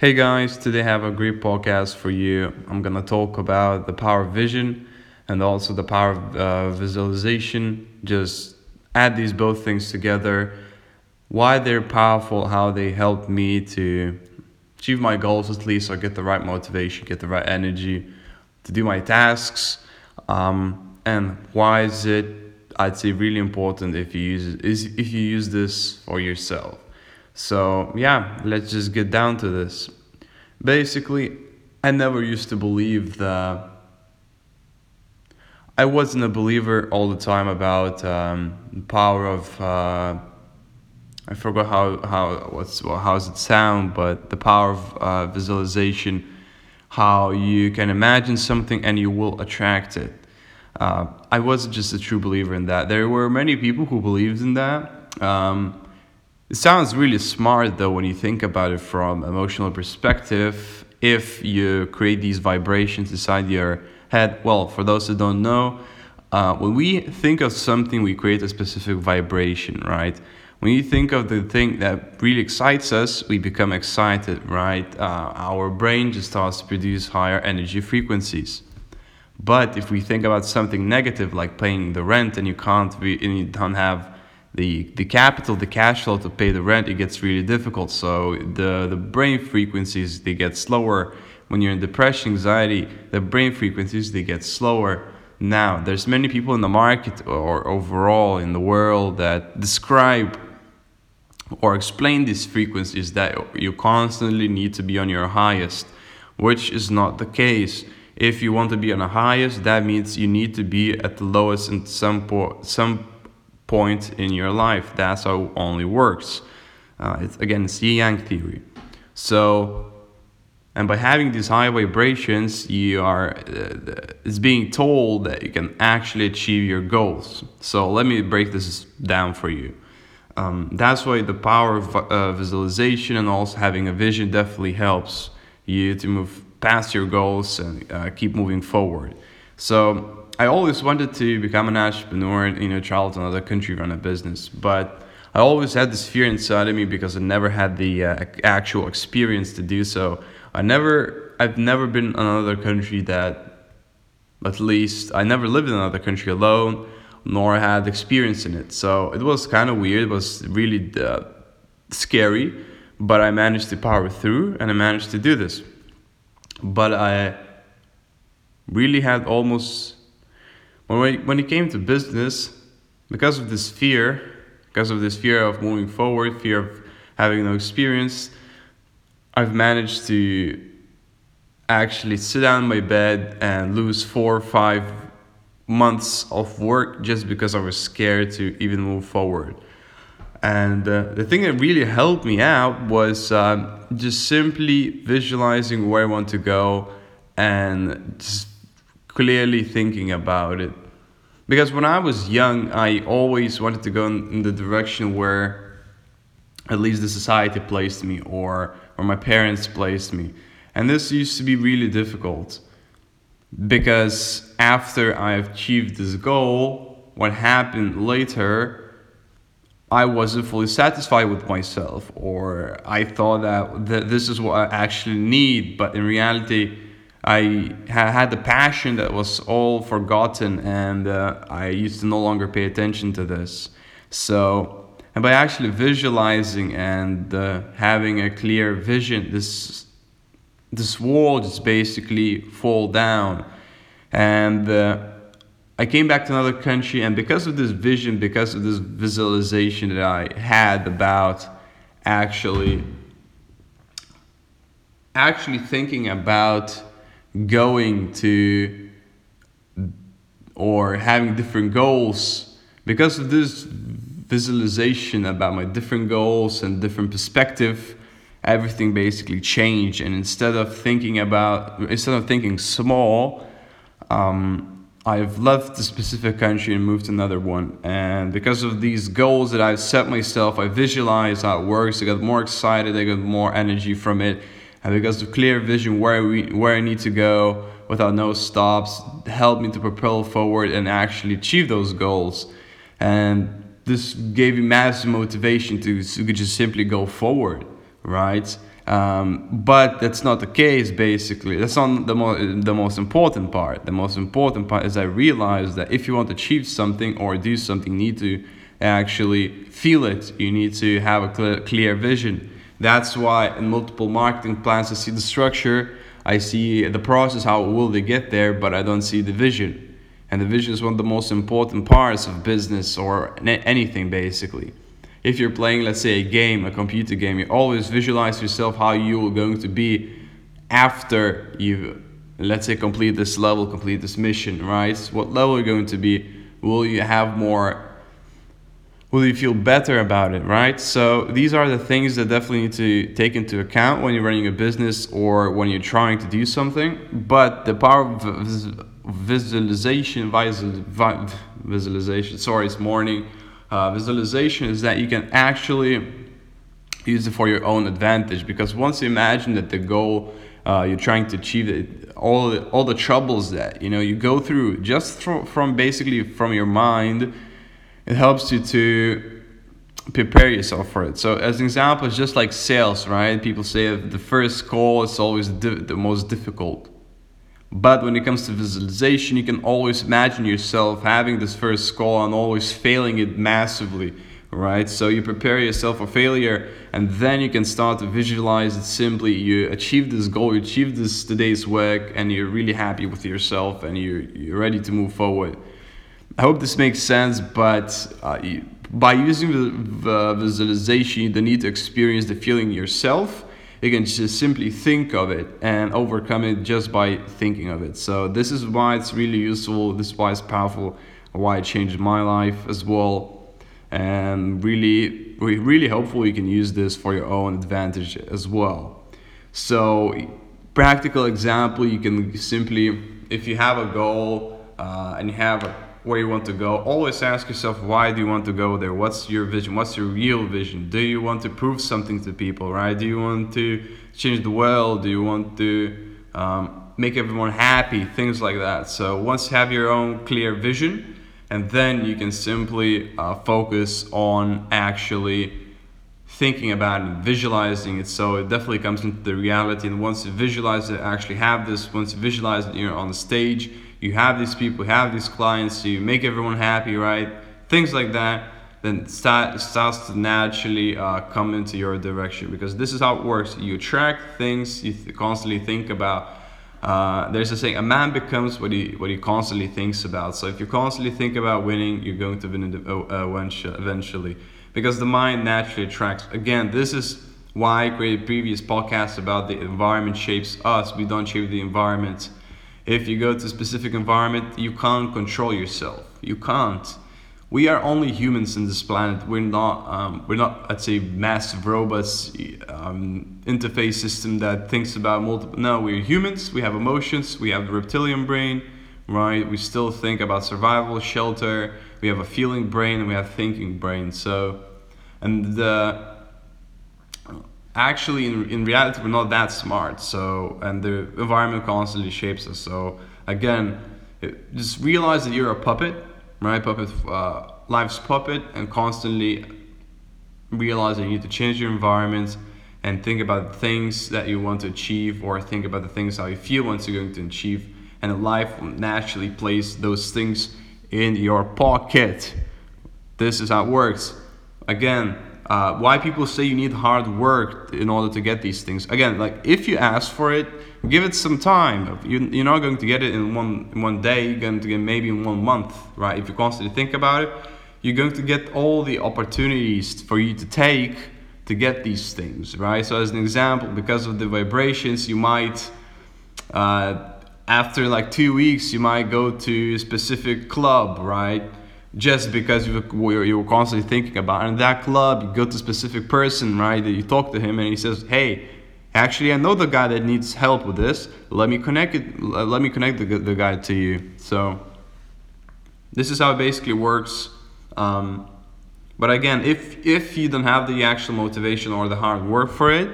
Hey guys, today I have a great podcast for you. I'm gonna talk about the power of vision and also the power of uh, visualization. Just add these both things together, why they're powerful, how they help me to achieve my goals at least, or get the right motivation, get the right energy to do my tasks, um, and why is it I'd say really important if you use if you use this for yourself. So, yeah, let's just get down to this. Basically, I never used to believe that. I wasn't a believer all the time about um, the power of. Uh, I forgot how how what's well, how does it sound, but the power of uh, visualization, how you can imagine something and you will attract it. Uh, I wasn't just a true believer in that. There were many people who believed in that. Um, it sounds really smart though when you think about it from emotional perspective. If you create these vibrations inside your head, well, for those who don't know, uh, when we think of something, we create a specific vibration, right? When you think of the thing that really excites us, we become excited, right? Uh, our brain just starts to produce higher energy frequencies. But if we think about something negative like paying the rent and you can't be, and you don't have the the capital, the cash flow to pay the rent, it gets really difficult. So the the brain frequencies they get slower. When you're in depression, anxiety, the brain frequencies they get slower. Now, there's many people in the market or overall in the world that describe or explain these frequencies that you constantly need to be on your highest, which is not the case. If you want to be on the highest, that means you need to be at the lowest in some po- some point in your life. That's how it only works. Uh, it's again, it's Yang theory. So, and by having these high vibrations, you are uh, it's being told that you can actually achieve your goals. So let me break this down for you. Um, that's why the power of uh, visualization and also having a vision definitely helps you to move past your goals and uh, keep moving forward. So I always wanted to become an entrepreneur you know travel to another country, run a business, but I always had this fear inside of me because I never had the uh, actual experience to do so. I never, I've never been in another country that, at least, I never lived in another country alone, nor had experience in it. So it was kind of weird. It was really uh, scary, but I managed to power through and I managed to do this. But I really had almost when, when it came to business, because of this fear, because of this fear of moving forward, fear of having no experience, I've managed to actually sit down in my bed and lose four or five months of work just because I was scared to even move forward. And uh, the thing that really helped me out was um, just simply visualizing where I want to go and just clearly thinking about it. Because when I was young, I always wanted to go in the direction where at least the society placed me or, or my parents placed me. And this used to be really difficult because after I achieved this goal, what happened later, I wasn't fully satisfied with myself, or I thought that th- this is what I actually need, but in reality, I had the passion that was all forgotten, and uh, I used to no longer pay attention to this. So, and by actually visualizing and uh, having a clear vision, this this wall just basically fall down. And uh, I came back to another country, and because of this vision, because of this visualization that I had about actually actually thinking about going to or having different goals. Because of this visualization about my different goals and different perspective everything basically changed. And instead of thinking about instead of thinking small um, i've left the specific country and moved to another one. And because of these goals that i've set myself i visualize how it works. I got more excited. I got more energy from it and because of clear vision where we where I need to go without no stops helped me to propel forward and actually achieve those goals and this gave me massive motivation to, to just simply go forward right Um, but that's not the case. Basically, that's not the most the most important part. The most important part is I realized that if you want to achieve something or do something, you need to actually feel it. You need to have a clear, clear vision. That's why in multiple marketing plans, I see the structure, I see the process, how will they get there, but I don't see the vision. And the vision is one of the most important parts of business or anything basically if you're playing, let's say, a game, a computer game, you always visualize yourself how you are going to be after you, let's say, complete this level, complete this mission, right? What level you're going to be? Will you have more? Will you feel better about it, right? So these are the things that definitely need to take into account when you're running a business or when you're trying to do something. But the power of visualization, visualization. Sorry, it's morning uh, visualization is that you can actually use it for your own advantage because once you imagine that the goal uh, you're trying to achieve it, all the, all the troubles that you know you go through just from, from basically from your mind it helps you to prepare yourself for it so as an example it's just like sales right people say the first call is always the, most difficult but when it comes to visualization, you can always imagine yourself having this first call and always failing it massively, right? So you prepare yourself for failure and then you can start to visualize it simply. You achieve this goal, you achieve this today's work, and you're really happy with yourself and you're, you're ready to move forward. I hope this makes sense, but uh, by using the, visualization, you don't need to experience the feeling yourself you can just simply think of it and overcome it just by thinking of it. So this is why it's really useful. This is why it's powerful. Why it changed my life as well. And really, really hopefully you can use this for your own advantage as well. So practical example, you can simply, if you have a goal uh, and you have a where you want to go. Always ask yourself, why do you want to go there? What's your vision? What's your real vision? Do you want to prove something to people, right? Do you want to change the world? Do you want to um, make everyone happy? Things like that. So once you have your own clear vision, and then you can simply uh, focus on actually thinking about it, visualizing it. So it definitely comes into the reality. And once you visualize it, actually have this. Once you visualize it, you're on the stage you have these people, you have these clients, you make everyone happy, right? Things like that, then start starts to naturally uh, come into your direction because this is how it works. You attract things you th- constantly think about. Uh, there's a saying: a man becomes what he what he constantly thinks about. So if you constantly think about winning, you're going to win uh, eventually, because the mind naturally attracts. Again, this is why I created previous podcasts about the environment shapes us. We don't shape the environment if you go to a specific environment, you can't control yourself. You can't. We are only humans in this planet. We're not. Um, we're not. Let's say massive robots, um, interface system that thinks about multiple. No, we're humans. We have emotions. We have the reptilian brain, right? We still think about survival, shelter. We have a feeling brain and we have thinking brain. So, and the actually in, in reality we're not that smart so and the environment constantly shapes us. So again it, just realize that you're a puppet right? Puppet uh, life's puppet and constantly realize that you need to change your environment and think about the things that you want to achieve or think about the things how you feel once you're going to achieve. And life will naturally place those things in your pocket. This is how it works. Again uh, why people say you need hard work in order to get these things. Again, like if you ask for it, give it some time. You, you're not going to get it in one in one day. You're going to get maybe in one month, right? If you constantly think about it, you're going to get all the opportunities for you to take to get these things, right? So as an example, because of the vibrations, you might. Uh, after like two weeks, you might go to a specific club, right? Just because you were, you were constantly thinking about. And that club, you go to a specific person, right? That you talk to him, and he says, "Hey, actually, I know the guy that needs help with this. Let me connect it. Let me connect the, the guy to you." So this is how it basically works. Um, but again, if if you don't have the actual motivation or the hard work for it,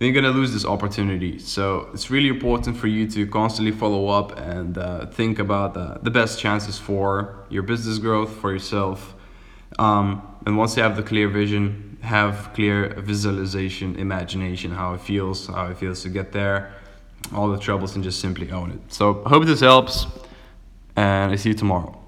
you're gonna lose this opportunity. So it's really important for you to constantly follow up and uh, think about the, the best chances for your business growth for yourself. Um, and once you have the clear vision, have clear visualization, imagination, how it feels, how it feels to get there, all the troubles, and just simply own it. So, I hope this helps, and I see you tomorrow.